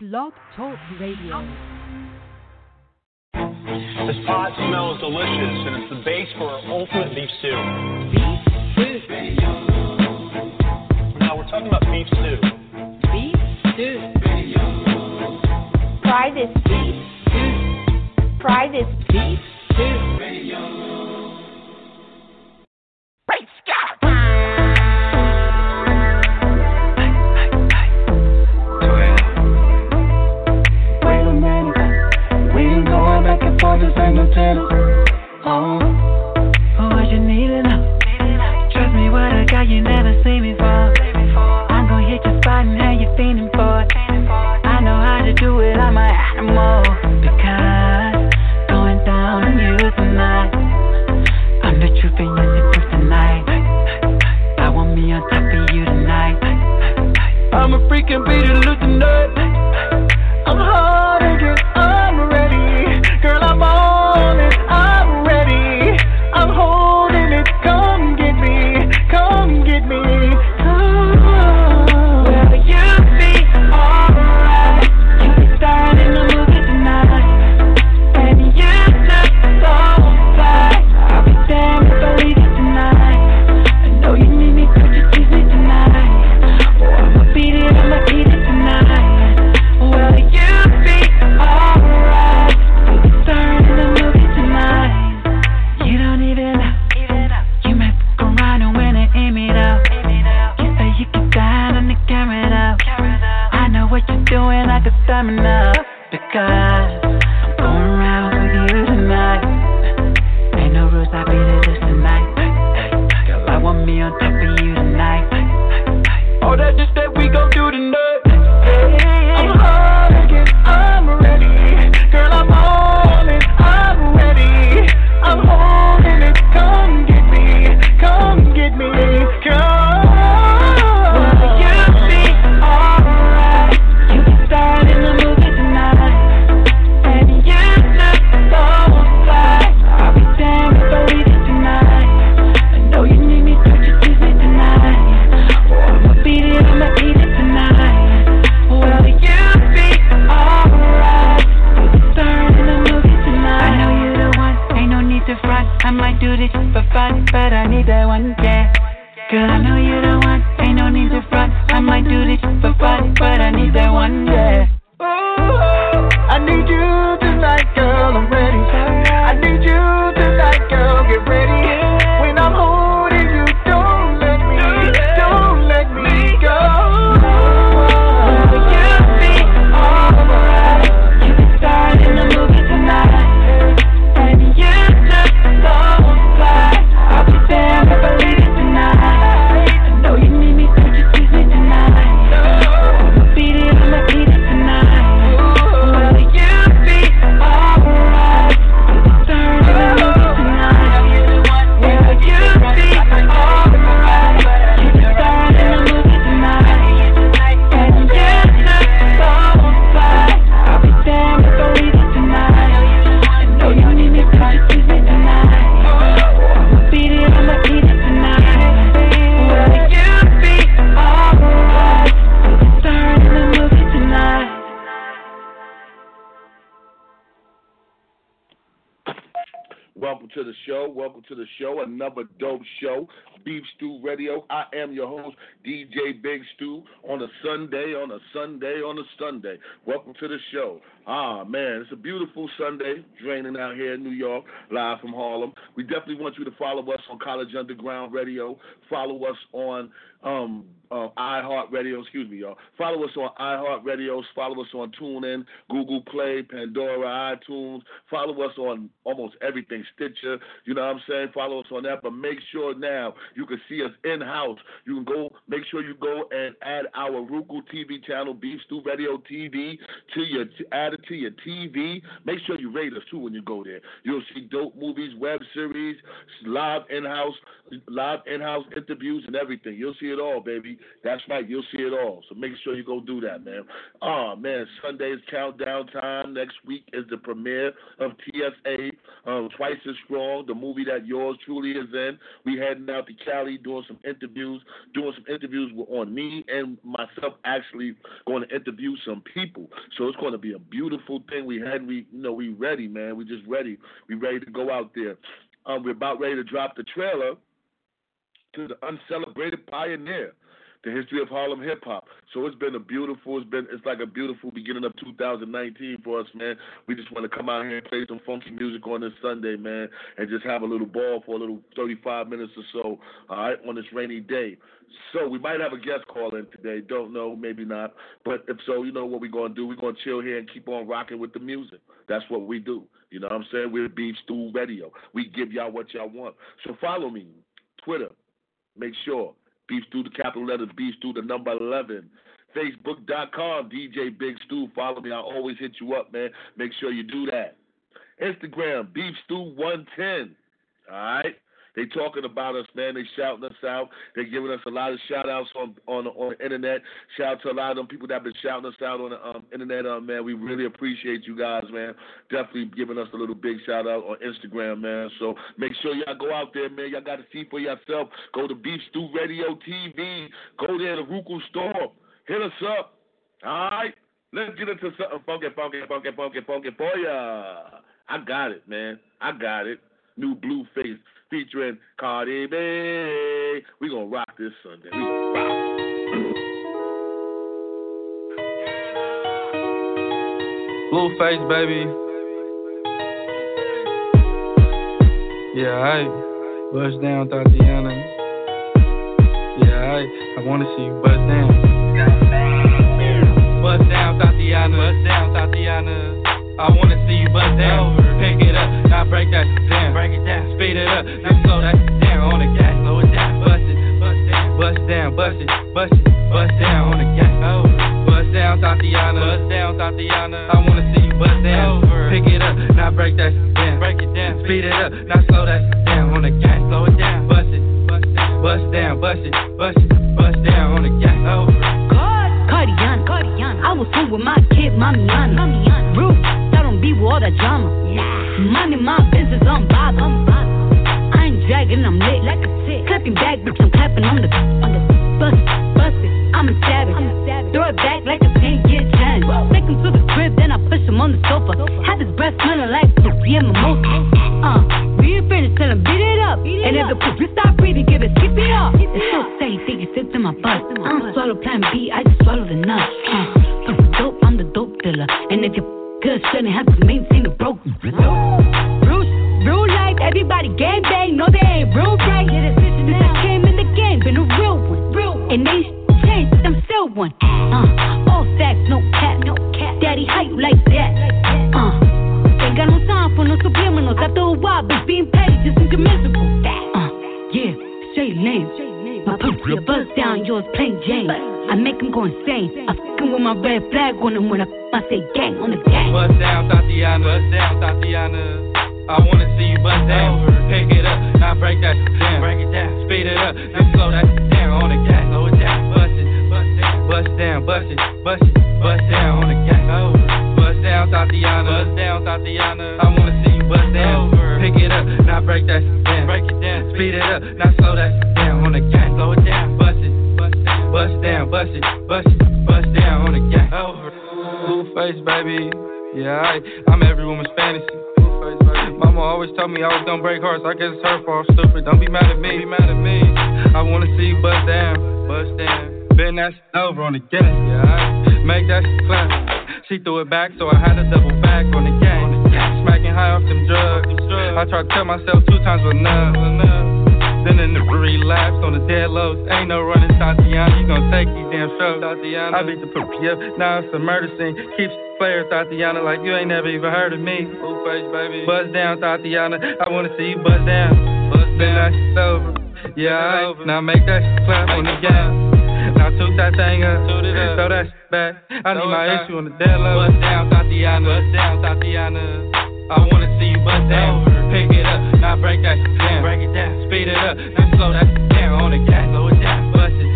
Blog Talk Radio. This pot smells delicious, and it's the base for our ultimate beef stew. Beef stew. Now we're talking about beef stew. Beef stew. Try this beef stew. Try this beef no tennis. Oh, oh, what you need to know? Trust me, what I got you never seen before. I'm gonna hit your spot and have you feeling for it. I know how to do it, I'm an animal. Because going down on you tonight. I'm the truth and you're the proof tonight. I want me on top of you tonight. I'm a freaking Peter Luther nut. Welcome to the show. Another dope show. Beef Stew Radio. I am your host, DJ Big Stew, on a Sunday, on a Sunday, on a Sunday. Welcome to the show. Ah, man, it's a beautiful Sunday, draining out here in New York, live from Harlem. We definitely want you to follow us on College Underground Radio. Follow us on um, uh, iHeartRadio, excuse me, y'all. Follow us on iHeartRadio. Follow us on TuneIn, Google Play, Pandora, iTunes. Follow us on almost everything, Stitcher. You know what I'm saying? Follow us on that. But make sure now you can see us in house. You can go. Make sure you go and add our Roku TV channel, Beef Stew Radio TV, to your add it to your TV. Make sure you rate us too when you go there. You'll see dope movies, web series, live in house, live in house interviews, and everything. You'll see it all, baby. That's right, you'll see it all. So make sure you go do that, man. Oh man, Sunday is countdown time. Next week is the premiere of TSA, um, Twice as Strong, the movie that yours truly is in. We heading out to Cali doing some interviews, doing some interviews on me and myself actually going to interview some people. So it's going to be a beautiful thing. We had we you know we ready, man. We just ready. We ready to go out there. Um, we're about ready to drop the trailer to the uncelebrated pioneer, the history of Harlem hip hop. So it's been a beautiful, it's been it's like a beautiful beginning of 2019 for us, man. We just want to come out here and play some funky music on this Sunday, man, and just have a little ball for a little 35 minutes or so, all right, on this rainy day. So we might have a guest call in today. Don't know, maybe not. But if so, you know what we're gonna do? We're gonna chill here and keep on rocking with the music. That's what we do. You know what I'm saying? We're Beef Stew Radio. We give y'all what y'all want. So follow me, Twitter. Make sure Beef Stew, the capital letters, Beef Stew, the number 11. Facebook.com, DJ Big Stew. Follow me. I'll always hit you up, man. Make sure you do that. Instagram, Beef Stew 110. All right? They talking about us, man. They shouting us out. They giving us a lot of shout outs on on on the internet. Shout out to a lot of them people that been shouting us out on the um, internet, uh, man. We really appreciate you guys, man. Definitely giving us a little big shout out on Instagram, man. So make sure y'all go out there, man. Y'all got to see for yourself. Go to Beef Stew Radio TV. Go there to Roku store. Hit us up. All right. Let's get into something funky, funky, funky, funky, funky for ya. I got it, man. I got it. New Blueface featuring Cardi B. We gonna rock this Sunday. We gonna rock. Blueface, baby. Yeah, I bust down, Tatiana. Yeah, I I wanna see you bust down. Bust down, Tatiana. Bust down, Tatiana. I wanna see you bust down. Pick it up, now break that down. Break it down, speed it up, now slow that down on the gas. Slow it down, bust it, bust down, bust down, bust it, bust it, bust down on the gas. Oh. Bust down, Tatiana. Bust down, Tatiana. I wanna see you bust down. Pick it up, now break that down. Break it down, speed it up, now slow that down on the gas. Slow it down, bust it, bust down, bust down, bust it, bust it, bust down on the gas. Cardiana, Cardiana. I was home with my kid, Mamiana. Mamiana. Rude, I don't be with all that drama. Yeah. Minding my business, I'm bothered. I ain't dragging, I'm lit like a tick. Clapping back, bitch, I'm clapping on the on the bust it. I'm a savage. Throw it back like a 10 year challenge. Take him to the crib, then I push him on the sofa. Have his breath smelling like pussy and mimosa. Uh, we ain't finished, tell him beat it up. and if the pussy stop breathing, give it, keep it up. It's so safe, think you sit to my butt. I don't swallow plan B, I just swallow the nut. Uh, dope, I'm the dope dealer. And if you good, shouldn't have to maintain the broke. Bruce, real life, everybody gang bang, no they ain't real right. Since I came in the game, been a real one. Real and they changed, but I'm still one. Uh, all facts, no cap, no cap. Daddy, how you like that? Uh, ain't got no time for no subliminals. After a while, bitch being petty just miserable. Uh, yeah, straight lane. My pussy a buzz down, yours plain Jane. I make him go insane. I with my red flag on him when I, I say gang on the gang. Bust down, Tatiana. Bust down, Tatiana. I wanna see you bust down. Pick it up, now break that shit down. Break it down, speed it up, now slow that shit down on the gas. Slow it down, bust it, bust down, bust down, bust it, bust it, bust down on the gas. Bust down, Tatiana. Bust down, Tatiana. I wanna see you bust down. Over. Pick it up, now break that shit down. Break it down, speed it up, now slow that shit down on the gas. Slow it down, bust it, bust down, bust down, bust it, bust it, bust down on the gas. Blueface, baby. Yeah, I, I'm every woman's fantasy. Mama always told me I was gonna break hearts. I guess it's her fault. Stupid. Don't be mad at me. Be mad at me. I wanna see you bust down, bust down. Bend that shit over on the gas. Yeah, I make that shit clap. She threw it back, so I had to double back on the game. Smacking high off them drugs. I tried to tell myself two times enough. enough. Relapse on the dead lows. Ain't no running, Tatiana. You gon' take these damn strokes. Tatiana. I beat the puppy up. Now it's a murder scene. Keeps players, Tatiana, like you ain't never even heard of me. Blueface, baby. Buzz down, Tatiana. I wanna see you buzz down. Buzz then that shit's over. Yeah, I, now make that shit clap on the gas. Now toot that thing up, throw that shit back. I need my issue on the dead low. Buzz down, Tatiana. Buzz down, Tatiana. I wanna see you bust down. Pick it up, now break that shit down. Break it down, speed it up, now slow that shit down on the gas. Slow it down, bust it,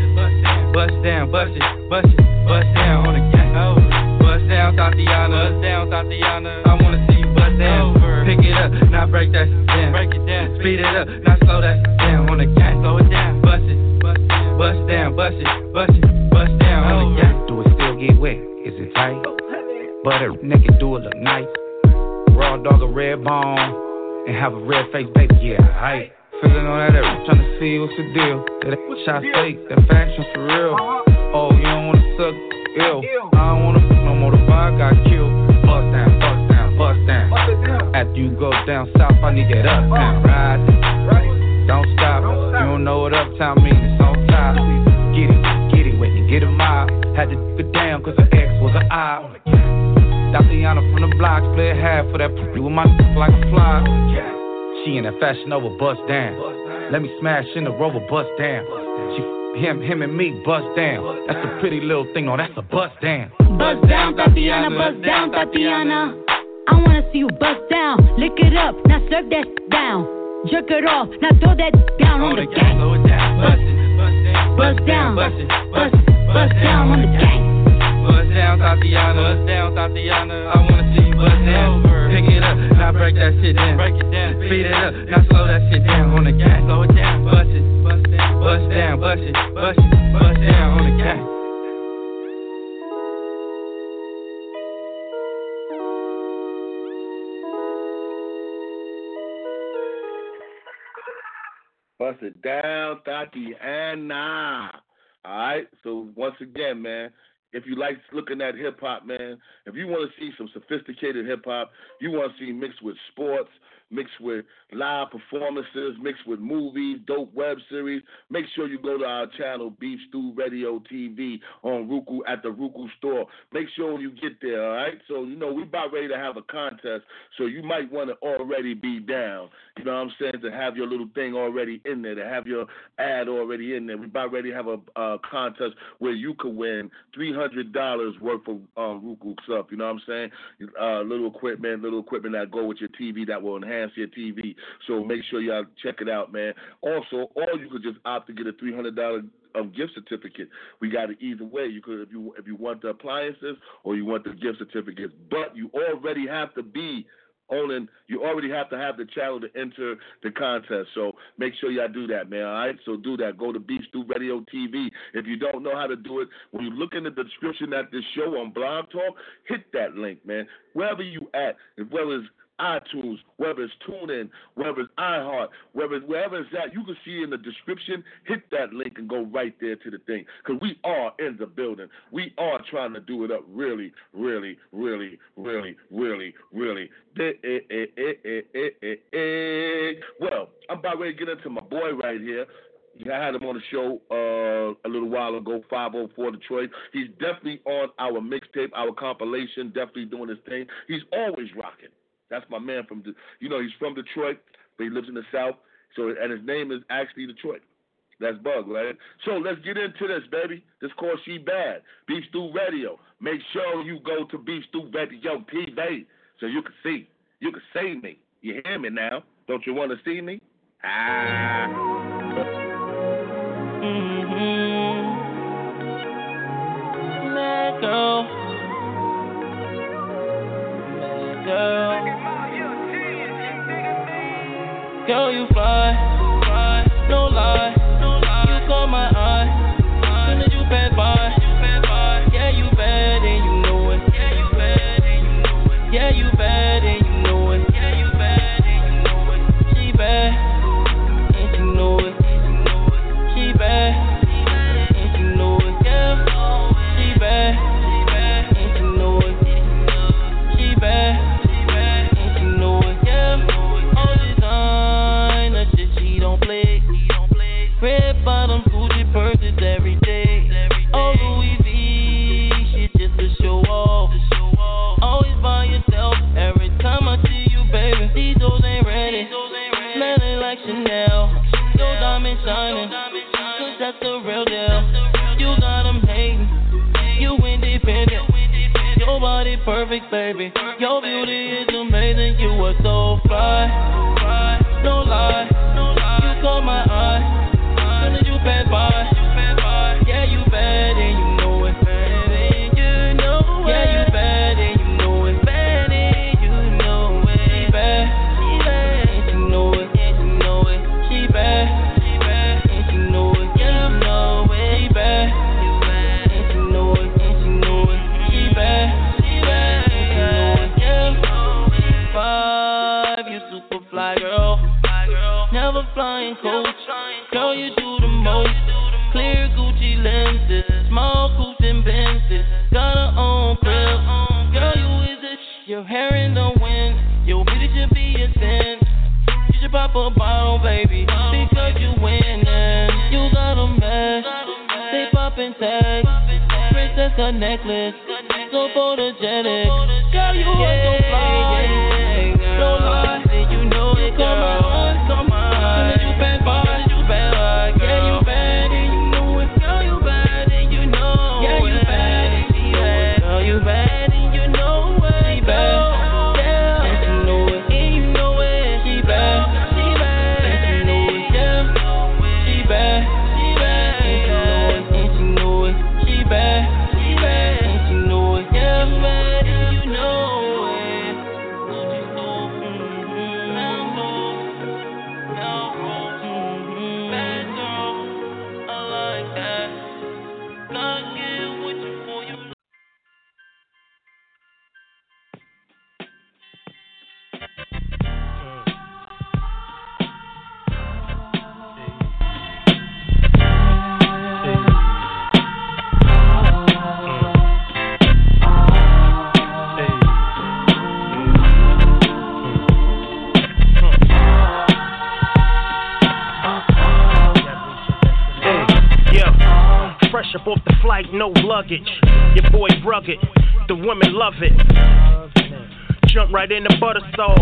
bust down, bust it, bust it, bust down on the gang. Bust down, Tatiana, bust down, Tatiana. I wanna see you bust down. Pick it up, now break that down. Break it down. Speed it up, now slow that down on the gang. Slow it down, bust it, bust down, bust it, bust it, bust down on the gang. Do it still get wet? Is it tight? Butter naked, do it look nice. Raw dog a red bone and have a red face, baby. Yeah, hype. Feeling on that every trying to see what's the deal. That shot fake, that faction for real. Oh, you don't wanna suck ill. I don't wanna fuck no more. The vibe got killed. Bust down, bust down, bust down. After you go down south, I need that up down. Ride, don't stop. You don't know what uptown means. It's on top. Get it, get it when you get a mile. Had to get down cause the ex was an eye. Tatiana from the blocks, play a half for that with my like a fly. She in that fashion over bust down. Let me smash in the rover bust down. She him him and me bust down. That's a pretty little thing, no, that's a bust down. Bust down, Tatiana, bust down, Tatiana. I wanna see you bust down. Lick it up, now serve that down. Jerk it off, now throw that down on the gang. Slow down, bust it, bust down, Bust down, bust bust, bust down on the gang. Bust down, Tatiana. Bust down, Tatiana. I wanna see you bust down. Pick it up, now break that shit down. Break it down. Speed it up, now slow that shit down on the gang. Slow it down, bust it, bust down, bust down, bust it, bust it, bust down on the gang. Bust it down, Tatiana. All right. So once again, man, if you like looking at hip hop, man, if you want to see some sophisticated hip hop, you want to see mixed with sports, mixed with live performances, mixed with movies, dope web series, make sure you go to our channel, Beef Stew Radio TV on Roku at the Roku store. Make sure you get there, all right? So, you know, we about ready to have a contest, so you might want to already be down. You know what I'm saying? To have your little thing already in there, to have your ad already in there. We about ready to have a, a contest where you could win $300 worth of um, Roku stuff. You know what I'm saying? Uh, little equipment, little equipment that go with your TV that will enhance your TV. So make sure y'all check it out, man. Also, or you could just opt to get a $300 um, gift certificate. We got it either way. You could if you if you want the appliances or you want the gift certificates, but you already have to be owning. You already have to have the channel to enter the contest. So make sure y'all do that, man. All right. So do that. Go to Beef Stew Radio TV. If you don't know how to do it, when you look in the description at this show on Blog Talk, hit that link, man. Wherever you at, as well as iTunes, whether it's TuneIn, whether it's iHeart, whether wherever it's at, you can see in the description. Hit that link and go right there to the thing, because we are in the building. We are trying to do it up really, really, really, really, really, really. Eh, eh, eh, well, I'm about ready to get into my boy right here. I had him on the show uh, a little while ago, 504 Detroit. He's definitely on our mixtape, our compilation, definitely doing his thing. He's always rocking. That's my man from, you know, he's from Detroit, but he lives in the South. So, and his name is actually Detroit. That's Bug, right? So let's get into this, baby. This called She Bad. Beef Stew Radio. Make sure you go to Beef Stew Radio TV so you can see. You can see me. You hear me now? Don't you want to see me? Ah. Mm-hmm. Chanel. Your diamond shining. Cause that's the real deal. You got got 'em hating. You independent. Your body perfect, baby. Your beauty is amazing. You are so fly. No lie. You caught my eye. Pop a bottle, baby, because you winning. You got a mess. They poppin' tags. Princess a necklace. So photogenic. Girl, you are so fly. No lie, you know it, girl. Come on, you bad you bad boy. Yeah, you bad and you know it. Girl, you bad and you know it. Yeah, you bad and she bad. Girl, you bad luggage. Your boy rugged, the women love it. Jump right in the butter sauce.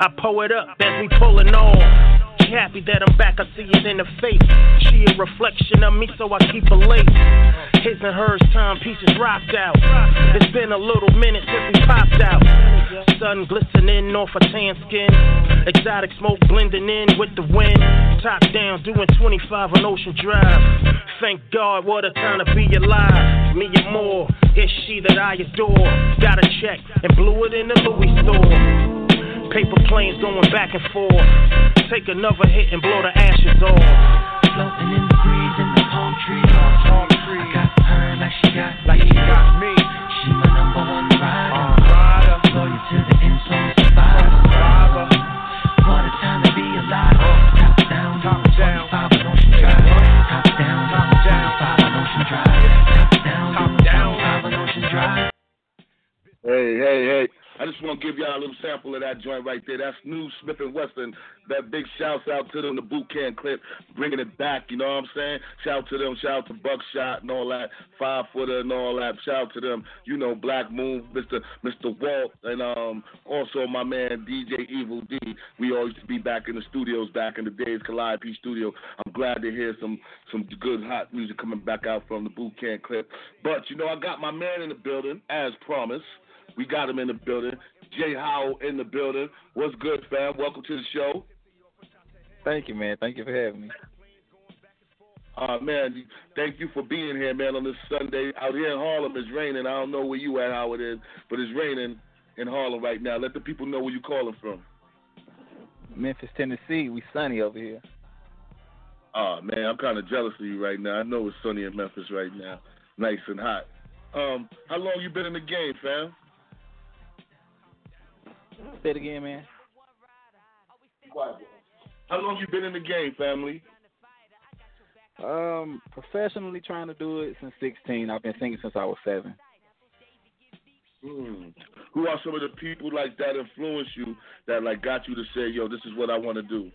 I pull it up as we pulling on. Happy that I'm back, I see it in her face. She a reflection of me, so I keep her late. His and hers timepieces rocked out. It's been a little minute since we popped out. Sun glistening off her tan skin. Exotic smoke blending in with the wind. Top down, doing 25 on Ocean Drive. Thank God, what a time to be alive. Me and more, it's she that I adore. Got a check and blew it in the Louis store. Paper planes going back and forth. Take another hit and blow the ashes off. Floating in the breeze in the palm tree. Palm tree. I got her like she got Like she got me. She my number one rider. Uh, rider. Loyal to the end, so survivor. What a time to be alive. Top down, Top down. 25 on Ocean Drive. Top down, doing 25 on Ocean Drive. Top down, Top down. 25 on Ocean Drive. Hey, hey, hey. I just want to give y'all a little sample of that joint right there. That's new Smith and Wesson. That big shouts out to them, the boot camp clip, bringing it back. You know what I'm saying? Shout to them, shout to Buckshot and all that, five footer and all that. Shout to them, you know, Black Moon, Mr. Mr. Walt, and um also my man DJ Evil Dee. We all used to be back in the studios back in the days, Calliope Studio. I'm glad to hear some some good hot music coming back out from the boot camp clip. But you know, I got my man in the building as promised. We got him in the building. J Howell in the building. What's good, fam? Welcome to the show. Thank you, man. Thank you for having me. Uh, man, thank you for being here, man, on this Sunday. Out here in Harlem, it's raining. I don't know where you at, how it is, but it's raining in Harlem right now. Let the people know where you're calling from. Memphis, Tennessee. We sunny over here. Oh, man, I'm kind of jealous of you right now. I know it's sunny in Memphis right now. Nice and hot. Um, how long you been in the game, fam? Say it again, man. How long you been in the game, family? Um, professionally trying to do it since 16. I've been singing since I was seven. Hmm. Who are some of the people like that influence you that like got you to say, yo, this is what I want to do?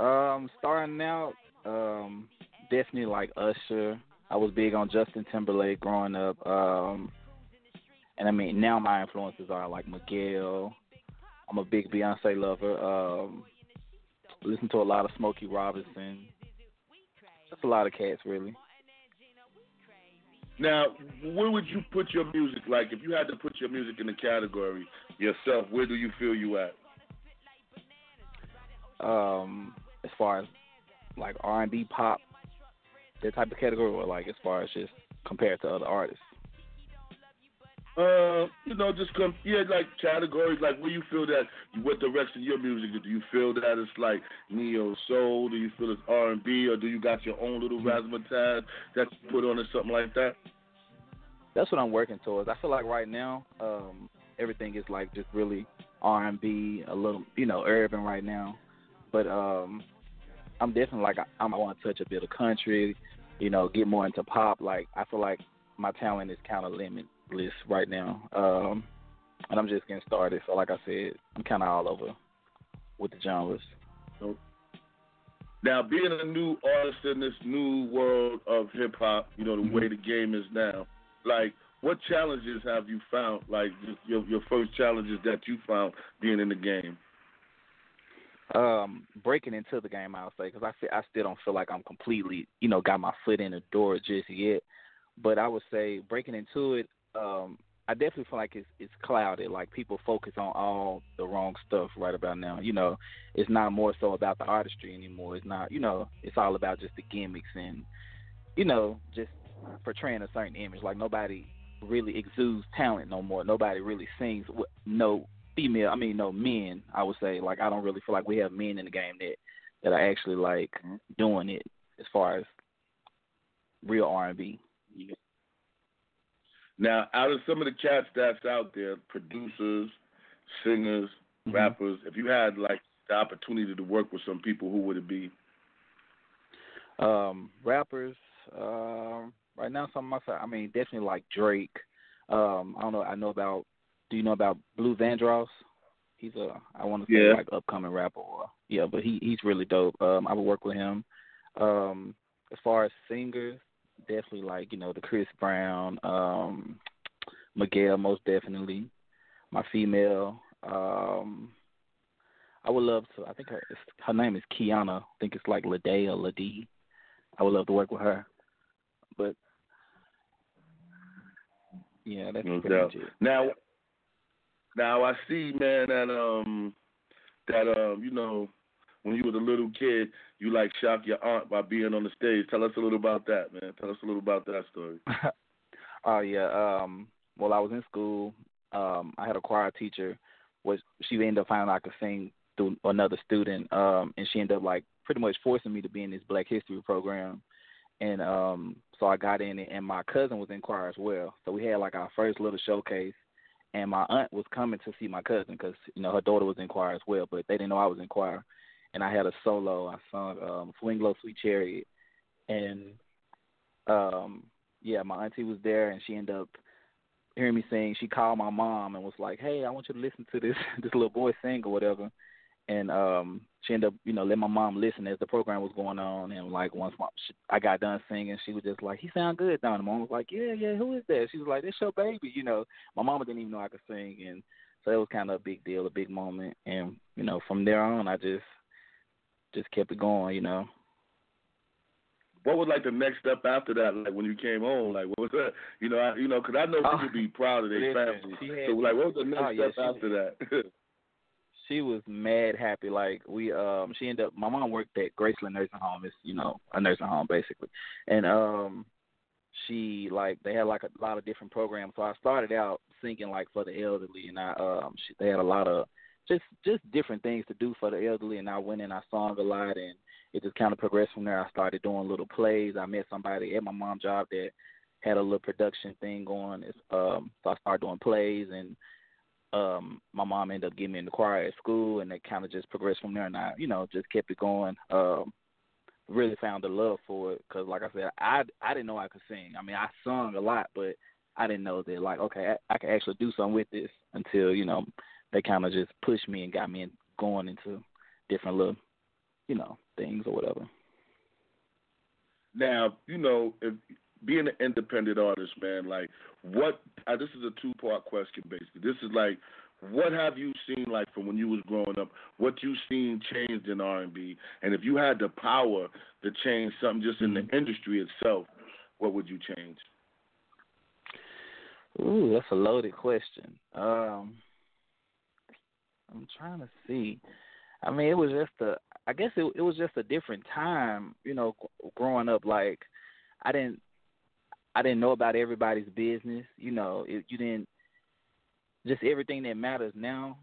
Um, starting out, um, definitely like Usher. I was big on Justin Timberlake growing up. Um, and I mean now my influences are like Miguel. I'm a big Beyonce lover. Um, listen to a lot of Smokey Robinson. Just a lot of cats, really. Now, where would you put your music? Like, if you had to put your music in the category yourself, where do you feel you at? Um, as far as like R and B, pop, that type of category, or like as far as just compared to other artists. Uh, you know, just come, yeah, like categories, like where you feel that, what direction your music. Do you feel that it's like neo soul? Do you feel it's R and B, or do you got your own little razzmatazz that you put on or something like that? That's what I'm working towards. I feel like right now, um, everything is like just really R and B, a little you know urban right now. But um, I'm definitely like I, I want to touch a bit of country, you know, get more into pop. Like I feel like my talent is kind of limitless right now, um, and I'm just getting started. So like I said, I'm kind of all over with the genres. Now, being a new artist in this new world of hip hop, you know, the way the game is now, like, what challenges have you found? Like, your your first challenges that you found being in the game? um breaking into the game I would say because I feel, I still don't feel like I'm completely you know got my foot in the door just yet but I would say breaking into it um I definitely feel like it's it's clouded like people focus on all the wrong stuff right about now you know it's not more so about the artistry anymore it's not you know it's all about just the gimmicks and you know just portraying a certain image like nobody really exudes talent no more nobody really sings no female, I mean, no men. I would say like I don't really feel like we have men in the game that that are actually like Mm-hmm. doing it as far as real R and B. Now, out of some of the cats that's out there, producers, singers, Mm-hmm. rappers, if you had like the opportunity to work with some people, who would it be? Um, rappers, um, right now, some of my, I mean, definitely like Drake. Um, I don't know. I know about. Do you know about Blue Vandross? He's a, I want to say Yeah. like upcoming rapper. Or, yeah, but he he's really dope. Um, I would work with him. Um, as far as singers, definitely like you know the Chris Brown, um, Miguel, most definitely. My female, um, I would love to. I think her her name is Kiana. I think it's like Ledé or Ledé. I would love to work with her. But yeah, that's No pretty much it. Now, now I see, man, that um, that um, you know, when you was a little kid, you like shocked your aunt by being on the stage. Tell us a little about that, man. Tell us a little about that story. Oh yeah. Um while I was in school, um, I had a choir teacher which she ended up finding out I could sing through another student, um, and she ended up like pretty much forcing me to be in this black history program. And um so I got in it and my cousin was in choir as well. So we had like our first little showcase and my aunt was coming to see my cousin because you know her daughter was in choir as well, but they didn't know I was in choir. And I had a solo. I sung um, "Swing Low, Sweet Chariot," and um, yeah, my auntie was there, and she ended up hearing me sing. She called my mom and was like, "Hey, I want you to listen to this this little boy sing or whatever." And um, she ended up, you know, let my mom listen as the program was going on. And like once my, she, I got done singing, she was just like, "He sound good." Down the mom was like, "Yeah, yeah, who is that?" She was like, "That's your baby." You know, my mama didn't even know I could sing, and so it was kind of a big deal, a big moment. And you know, from there on, I just just kept it going. You know. What was like the next step after that? Like when you came home, like what was that? You know, I, you know, because I know Oh, people be proud of their family. had- So like, what was the next Oh, yeah, step after that? she was mad happy. Like we um she ended up my mom worked at Graceland Nursing Home, it's you know, a nursing home basically. And um she like they had like a lot of different programs. So I started out singing like for the elderly and I um she, they had a lot of just just different things to do for the elderly and I went and I sung a lot and it just kind of progressed from there. I started doing little plays. I met somebody at my mom's job that had a little production thing going. It's, um so I started doing plays and um my mom ended up getting me in the choir at school and it kind of just progressed from there and I you know just kept it going um really found the love for it cuz like I said I I didn't know I could sing I mean I sung a lot but I didn't know that like okay I, I could actually do something with this until you know they kind of just pushed me and got me going into different little you know things or whatever Now, you know, if being an independent artist, man, like what? Uh, this is a two-part question, basically. This is like, what have you seen, like from when you was growing up? What you seen changed in R and B, and if you had the power to change something just in the industry itself, what would you change? Ooh, that's a loaded question. Um, I'm trying to see. I mean, it was just a. I guess it it was just a different time, you know, growing up. Like, I didn't, I didn't know about everybody's business. You know, it, you didn't. Just everything that matters now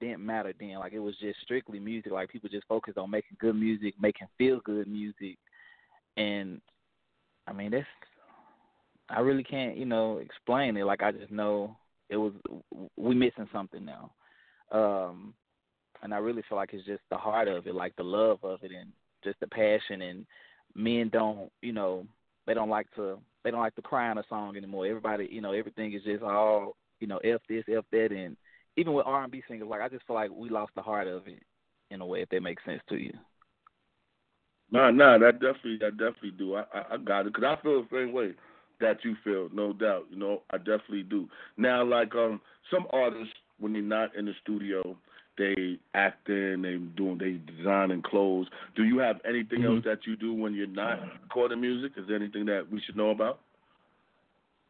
didn't matter then. Like it was just strictly music. Like people just focused on making good music, making feel good music, and I mean that's I really can't, you know, explain it. Like I just know it was we missing something now. Um, and I really feel like it's just the heart of it, like the love of it, and just the passion. And men don't, you know, they don't like to they don't like to cry on a song anymore. Everybody, you know, everything is just all, you know, f this, f that, and even with R and B singers, like I just feel like we lost the heart of it in a way, if that makes sense to you. Nah, nah, that definitely, that definitely do. I, I, I got it because I feel the same way that you feel, no doubt. You know, I definitely do. Now, like um, some artists, when they're not in the studio, they acting, they doing, they designing clothes. Do you have anything mm-hmm. else that you do when you're not recording music? Is there anything that we should know about?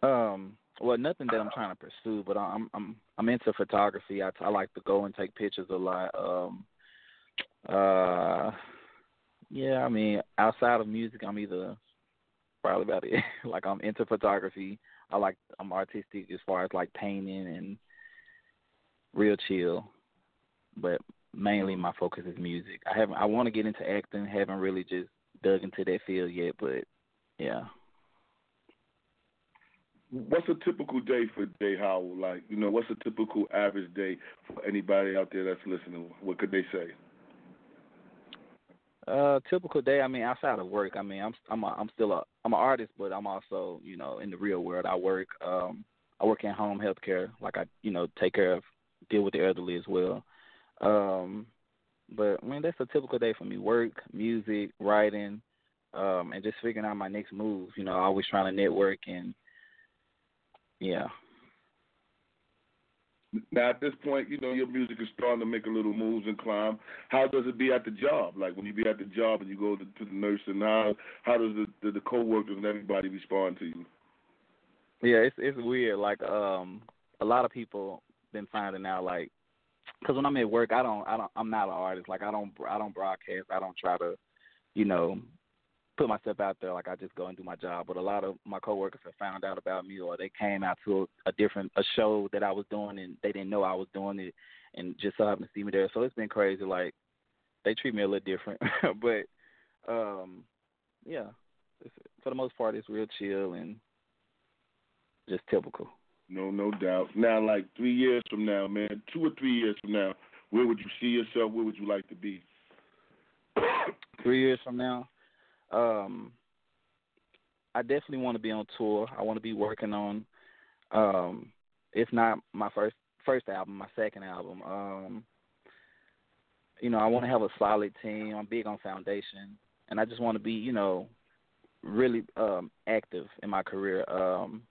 Um, well, nothing that I'm trying to pursue, but I'm I'm I'm into photography. I, I like to go and take pictures a lot. Um, uh, yeah, I mean, outside of music, I'm either probably about it. like I'm into photography. I like I'm artistic as far as like painting and real chill, but mainly my focus is music. I haven't I want to get into acting. Haven't really just dug into that field yet, but yeah. What's a typical day for J Howell? Like, you know, what's a typical average day for anybody out there that's listening? What could they say? Uh, typical day. I mean, outside of work, I mean, I'm I'm a, I'm still a I'm an artist, but I'm also you know in the real world. I work um I work in home healthcare. Like I you know take care of deal with the elderly as well. Um, but I mean that's a typical day for me. Work, music, writing, um, and just figuring out my next move. You know, always trying to network and yeah. Now at this point, you know your music is starting to make a little moves and climb. How does it be at the job? Like when you be at the job and you go to, to the nursing, how how does the, the the coworkers and everybody respond to you? Yeah, it's it's weird. Like um, a lot of people been finding out like, because when I'm at work, I don't I don't I'm not an artist. Like I don't I don't broadcast. I don't try to, you know, put myself out there like I just go and do my job. But a lot of my coworkers have found out about me, or they came out to a, a different a show that I was doing, and they didn't know I was doing it, and just so happened to see me there. So it's been crazy. Like they treat me a little different, but um, yeah, for the most part, it's real chill and just typical. No, no doubt. Now, like three years from now, man, two or three years from now, where would you see yourself? Where would you like to be? three years from now, um, I definitely want to be on tour. I want to be working on, um, if not my first first album, my second album. Um, you know, I want to have a solid team. I'm big on foundation, and I just want to be, you know, really um, active in my career. Um,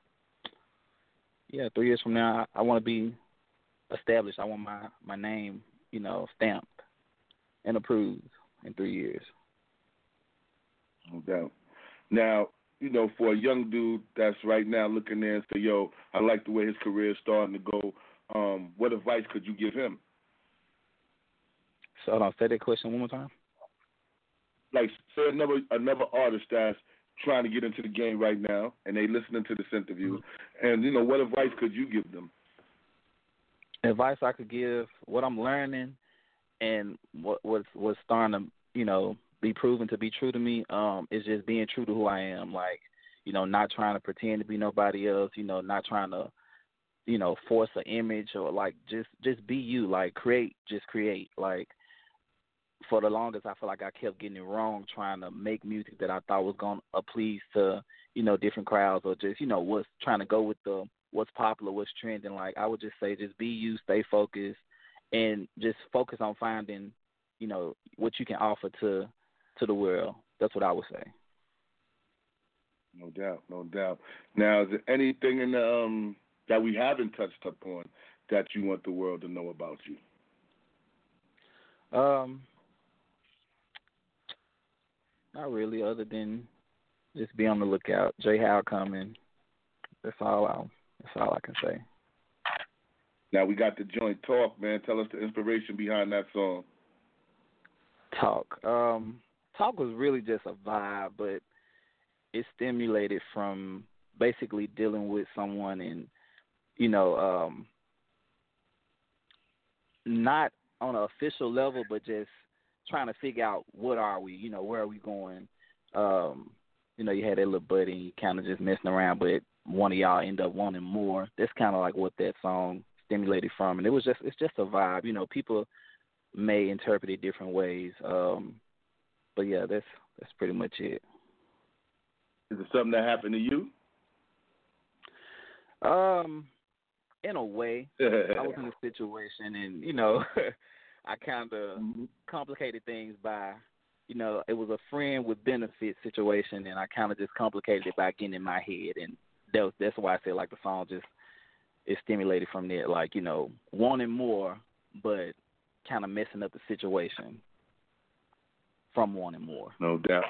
yeah, three years from now, I, I want to be established. I want my my name, you know, stamped and approved in three years. No doubt. Now, you know, for a young dude that's right now looking there and say, "Yo, I like the way his career is starting to go." Um, what advice could you give him? So, hold on, say that question one more time. Like, say another another artist that's trying to get into the game right now, and they listening to this interview, mm-hmm. And you know, what advice could you give them? Advice I could give, what I'm learning, and what what's what's starting to, you know, be proven to be true to me um is just being true to who I am. Like you know not trying to pretend to be nobody else you know not trying to you know force an image or like just just be you. Like create just create. Like for the longest I feel like I kept getting it wrong trying to make music that I thought was going to please to you know different crowds or just you know what's trying to go with the what's popular what's trending like I would just say just be you stay focused and just focus on finding you know what you can offer to to the world. That's what I would say. No doubt, no doubt. Now, is there anything in the, um, that we haven't touched upon that you want the world to know about you? Um, not really, other than just be on the lookout. J Howell coming. That's all. I, that's all I can say. Now we got the joint talk, man. Tell us the inspiration behind that song. Talk. Um, talk was really just a vibe, but it stimulated from basically dealing with someone and you know um not on an official level but just trying to figure out what are we you know where are we going um you know you had that little buddy and you kind of just messing around but one of y'all end up wanting more that's kind of like what that song stimulated from, and it was just it's just a vibe. You know, people may interpret it different ways, um, but yeah, that's that's pretty much it. Is it something that happened to you? Um, in a way, I was in a situation, and you know, I kind of Mm-hmm. complicated things by, you know, it was a friend with benefit situation, and I kind of just complicated it by getting in my head, and that was, that's why I said like the song just is stimulated from that, like you know, wanting more, but kind of messing up the situation from wanting more. No doubt.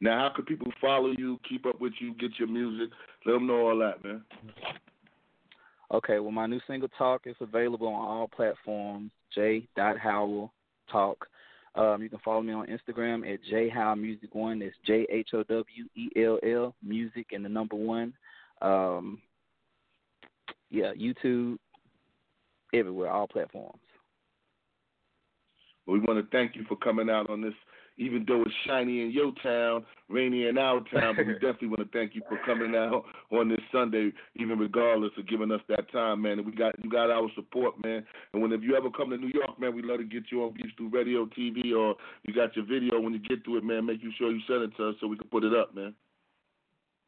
Now, how could people follow you, keep up with you, get your music? Let them know all that, man. Okay, well, my new single "Talk" is available on all platforms. J. Howell Talk. Um, you can follow me on Instagram at J Howell Music One. It's J H O W E L L Music and the number one. Um, yeah, YouTube, everywhere, all platforms. We want to thank you for coming out on this, even though it's shiny in your town, rainy in our town. but we definitely want to thank you for coming out on this Sunday, even regardless of giving us that time, man. And we got you got our support, man. And when if you ever come to New York, man, we love to get you on Beef Stew Radio, TV, or you got your video. When you get to it, man, make you sure you send it to us so we can put it up, man.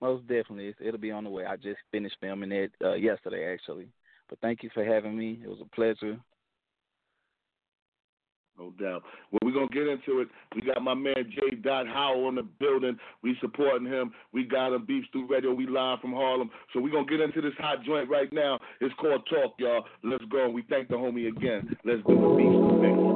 Most definitely, it's, it'll be on the way. I just finished filming it uh, yesterday, actually. But thank you for having me. It was a pleasure. No doubt. Well, we're to get into it. We got my man J. Dot Howell in the building. We supporting him. We got him Beef Stew Radio. We live from Harlem. So we're to get into this hot joint right now. It's called Talk, y'all. Let's go. We thank the homie again. Let's do it. Beef Stew Radio.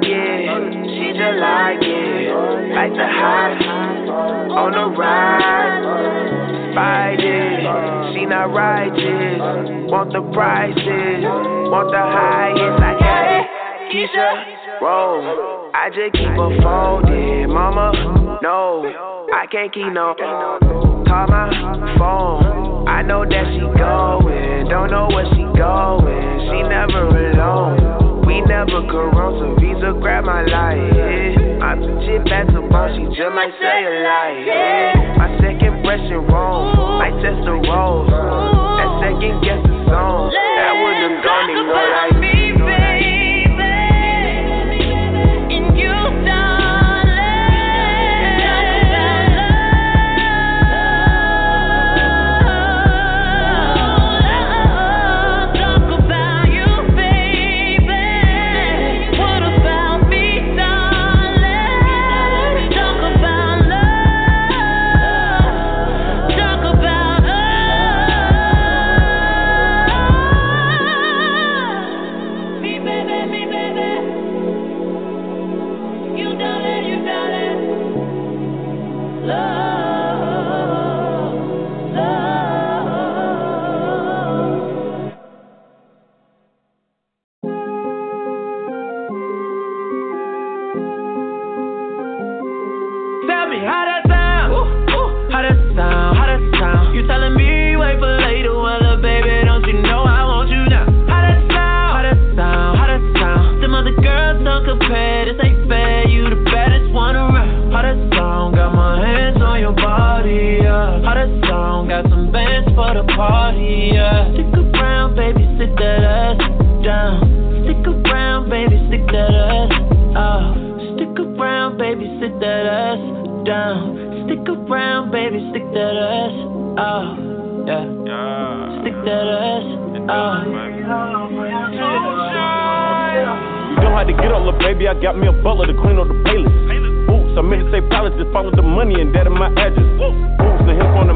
Like it, she just like it. Like the hot on the ride. Fight it, she not righteous. Want the prices, want the highest. I got it, Keisha, roll. I just keep her folded, mama. No, I can't keep no. Call my phone. I know that she going, don't know where she going. She never alone. We never corona, so Visa grab my life. I'm the chip to bone, she just might say a lie. My second impression wrong, might test the roles. That second guess the song, that would've gone and go like for the party. Yeah. Stick around, baby, sit that ass down. Stick around, baby, stick that ass out. Stick around, baby, sit that ass down. Stick around, baby, stick that ass out. Yeah. Stick that ass out. You know how to get up, little baby. I got me a butler to clean up the playlist. Boots, I'm in the same palace, just follow the money and that in my address. Boots, the hip on the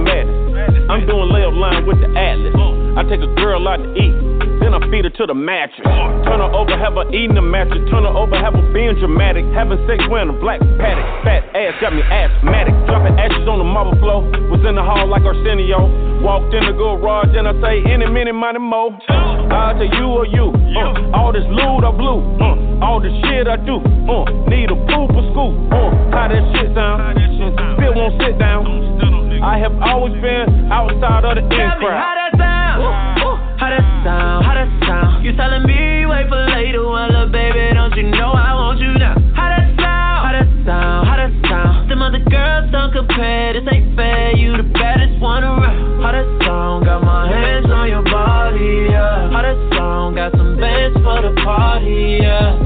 layup line with the atlas. I take a girl out to eat, then I feed her to the mattress. Turn her over, have her eating the mattress. Turn her over, have her being dramatic. Having sex wearing a black paddock. Fat ass got me asthmatic. Dropping ashes on the marble floor. Was in the hall like Arsenio. Walked in the garage and I say, any minute, money mo. I to you or you. Uh, all this loot I blew. Uh, all the shit I do. Uh, need a poop for school. Uh, how that shit sound? Still won't sit down. I have always been outside of the in me crowd. how that sound? Ooh, ooh, How that sound? How that sound? You telling me wait for later? Well, uh, baby, don't you know I want you now? How that sound? How that sound? How that sound? Them other girls don't compare. This ain't fair. You the baddest one around. How that sound? Got my hands on your body. Yeah. How that sound? Got some bands for the party. Yeah.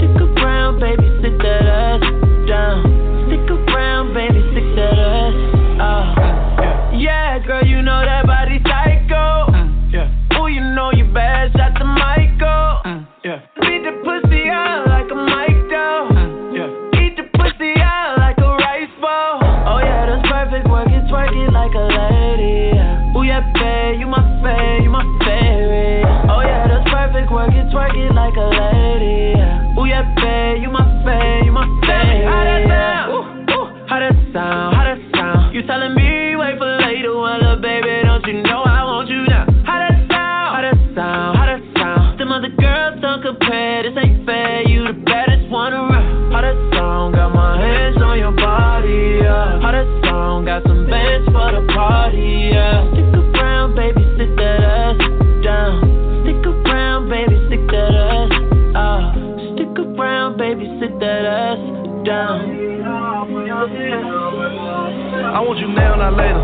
I want you now, not later.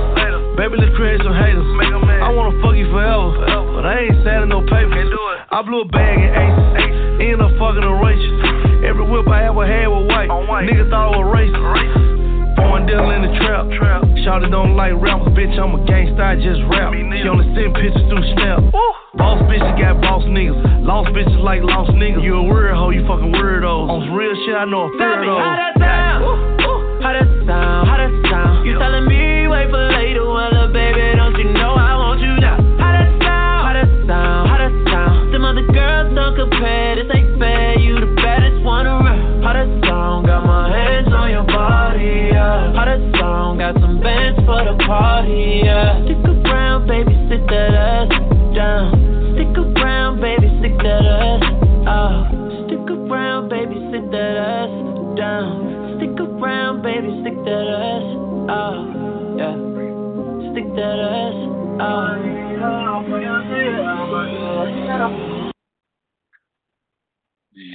Baby, let's create some haters. I wanna fuck you forever, but I ain't signing no paper. I blew a bag in aces, ended up fucking a race. Every whip I ever had was white. Niggas thought I was racist. Foreign deal in the trap. Shawty don't like rappers, bitch. I'm a gangsta, I just rap. She only send pictures through Snap. Boss bitches got boss niggas. Lost bitches like lost niggas. You a weird hoe, you fucking weirdos. On some real shit, I know a Tell of. How sound? How sound? You telling me wait for later? Well, uh, baby, don't you know I want you now? How sound? How sound? How sound? Them other girls don't compare. This ain't fair. You the baddest one around. How sound? Got my hands on your body. Yeah. How sound? Got some bands for the party. Yeah. Stick around, baby, sit that ass down. Baby, stick that ass out. Yeah. Stick that ass out.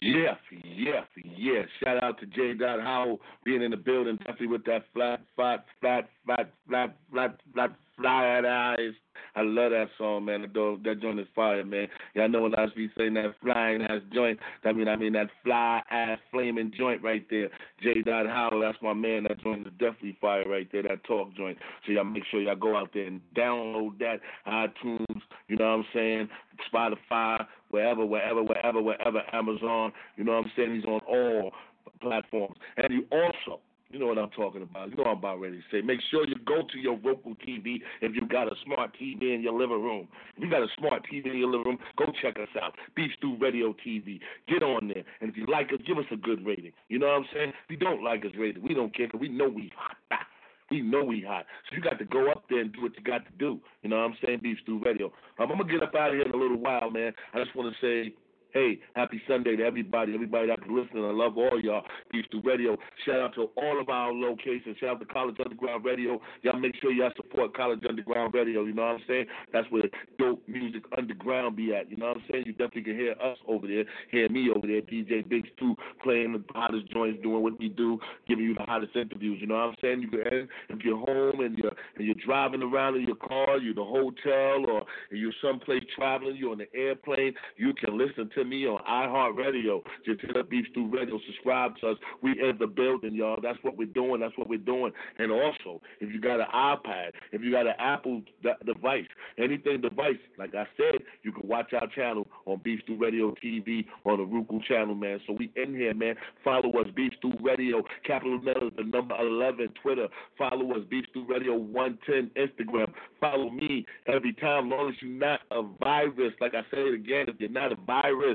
Yes, yes, yes, shout out to J. Dot Howell being in the building, definitely with that flat, flat, flat, flat, flat, flat, flat, flat eyes. I love that song, man. That, that joint is fire, man. Y'all know when I be saying that flying ass joint, I mean, I mean that fly ass flaming joint right there. J. Dot Howell, that's my man. That joint is definitely fire right there. That talk joint. So y'all make sure y'all go out there and download that iTunes. You know what I'm saying? Spotify, wherever, wherever, wherever, wherever. Amazon. You know what I'm saying? He's on all platforms, and you also you know what I'm talking about. You know what I'm about ready to say. Make sure you go to your Roku TV if you got a smart TV in your living room. If you got a smart TV in your living room, go check us out. Beef Stew Radio TV. Get on there. And if you like us, give us a good rating. You know what I'm saying? If you don't like us rated, we don't care because we know we hot. We know we hot. So you got to go up there and do what you got to do. You know what I'm saying? Beef Stew Radio. Um, I'm going to get up out of here in a little while, man. I just want to say Hey, happy Sunday to everybody, everybody that's listening. I love all y'all. Stew Radio. Shout out to all of our locations. Shout out to College Underground Radio. Y'all make sure y'all support College Underground Radio. You know what I'm saying? That's where dope music underground be at. You know what I'm saying? You definitely can hear us over there, hear me over there, DJ Big Stew playing the hottest joints, doing what we do, giving you the hottest interviews. You know what I'm saying? You can if you're home and you're and you're driving around in your car, you're in the hotel, or you're someplace traveling, you're on the airplane, you can listen to to me on iHeartRadio. Just hit up Beef Stew Radio. Subscribe to us. We in the building, y'all. That's what we're doing. That's what we're doing. And also, if you got an iPad, if you got an Apple device, anything device, like I said, you can watch our channel on Beef Stew Radio TV on the Roku channel, man. So we in here, man. Follow us, Beef Stew Radio, capital letters, the number 11, Twitter. Follow us, Beef Stew Radio 110, Instagram. Follow me every time, long as you're not a virus. Like I said again, if you're not a virus,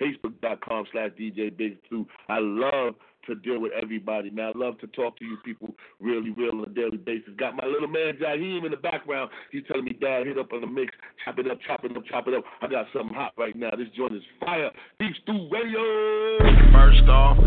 Facebook.com slash DJ Big Stew. I love to deal with everybody, man. I love to talk to you people really, real on a daily basis. Got my little man Jaheem in the background. He's telling me, Dad, hit up on the mix, chop it up, chop it up, chop it up. I got something hot right now. This joint is fire. Beef Stew Radio. First off,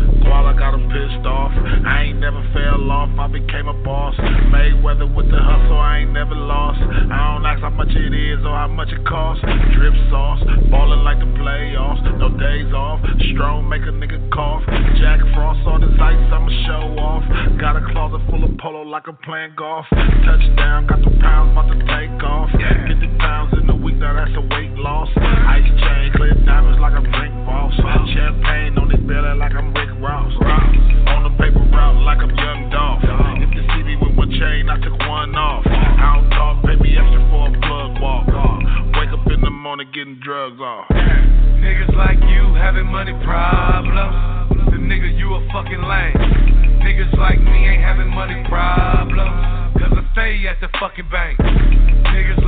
I got him pissed off, I ain't never fell off. I became a boss. Mayweather with the hustle, I ain't never lost. I don't ask how much it is or how much it costs. Drip sauce, ballin' like the playoffs. No days off. Strong make a nigga cough. Jack Frost on his ice, I'ma show off. Got a closet full of polo like I'm playing golf. Touchdown, got the pounds about to take off. 50 pounds in a week, now that's a weight loss. Ice chain, clear diamonds like I'm drink boss. Champagne on his belly like I'm Rick Ross. On the paper route like I'm Young Dolph. If you see me with one chain, I took one off. I don't talk, pay me extra for a plug walk. Wake up in the morning getting drugs off. Niggas like you having money problems nigga, you a fucking lame. Niggas like me ain't having money problems. Cause I stay at the fucking bank. Niggas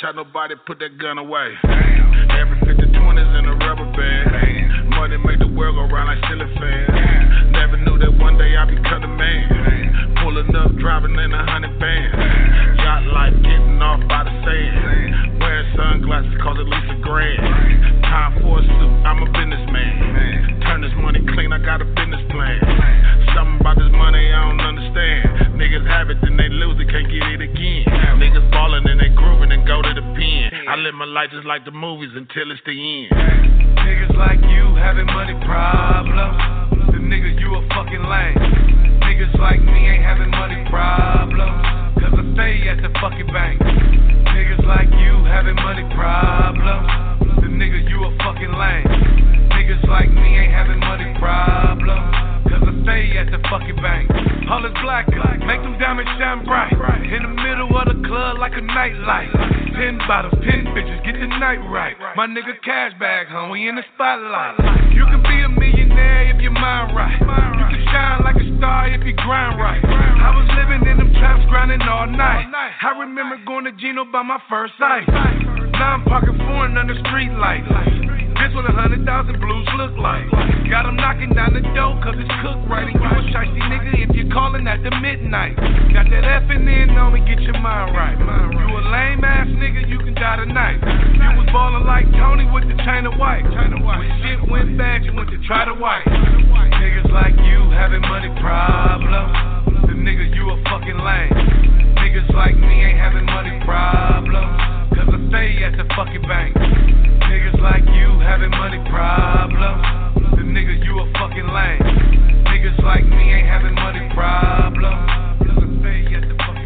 shot nobody, put that gun away. Every 50 20s in a rubber band. Money make the world go round like silly fans. Never knew that one day I'd become a man. Pulling up, driving in a hundred band. Yacht life getting off by the sand. Wearing sunglasses cause at least a grand. Time for a suit, I'm a businessman. Turn this money clean, I got a business plan. Something about this money I don't understand. Niggas have it, then they lose it, can't get it again. Niggas ballin' and they groovin' and go to the pen. I live my life just like the movies until it's the end. Niggas like you having money problems. The nigga, you a fucking lame. Niggas like me ain't having money problems. Cause I stay at the fucking bank. Niggas like you having money problems. The nigga, you a fucking lame. Niggas like me ain't having money problems. Stay at the fucking bank. All is black, make them diamonds shine bright. In the middle of the club like a nightlight. Ten bottles, ten bitches, get the night right. My nigga cash bag, huh? We in the spotlight. You can be a millionaire if your mind right. You can shine like a star if you grind right. I was living in them traps, grinding all night. I remember going to Gino by my first sight. Now I'm parking foreign under street lights. This what a hundred thousand blues look like. Got them knocking down the door cause it's cooked right. And you a nigga if you're calling at the midnight. Got that F and N on me, get your mind right. You a lame ass nigga, you can die tonight. You was ballin' like Tony with the China White. When shit went bad, you went to try to wipe. Niggas like you having money problems. The nigga, you a fucking lame. Niggas like me ain't having money problems. Cause I stay at the fucking bank. Niggas like you having money problems. The nigga, you a fucking lame. Niggas like me ain't having money problems. Cause I stay at the fucking